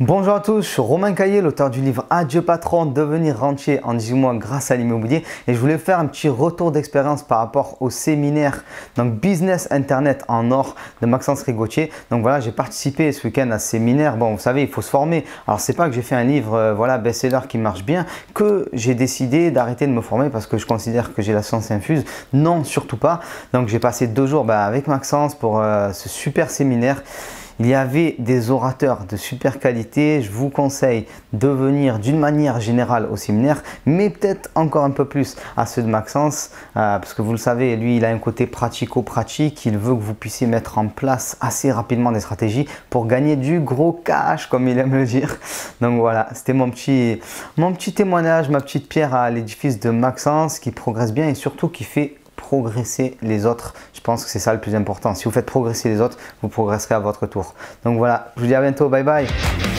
Bonjour à tous, je suis Romain Caillé, l'auteur du livre Adieu patron, devenir rentier en 18 mois grâce à l'immobilier et je voulais faire un petit retour d'expérience par rapport au séminaire donc Business Internet en or de Maxence Rigotier. Donc voilà, j'ai participé ce week-end à ce séminaire. Bon, vous savez, il faut se former. Alors c'est pas que j'ai fait un livre euh, voilà best-seller qui marche bien que j'ai décidé d'arrêter de me former parce que je considère que j'ai la science infuse. Non, surtout pas. Donc j'ai passé deux jours bah, avec Maxence pour euh, ce super séminaire. Il y avait des orateurs de super qualité. Je vous conseille de venir d'une manière générale au séminaire, mais peut-être encore un peu plus à ceux de Maxence, euh, parce que vous le savez, lui, il a un côté pratico-pratique. Il veut que vous puissiez mettre en place assez rapidement des stratégies pour gagner du gros cash, comme il aime le dire. Donc voilà, c'était mon petit, mon petit témoignage, ma petite pierre à l'édifice de Maxence qui progresse bien et surtout qui fait progresser les autres. Je pense que c'est ça le plus important. Si vous faites progresser les autres, vous progresserez à votre tour. Donc voilà, je vous dis à bientôt. Bye bye.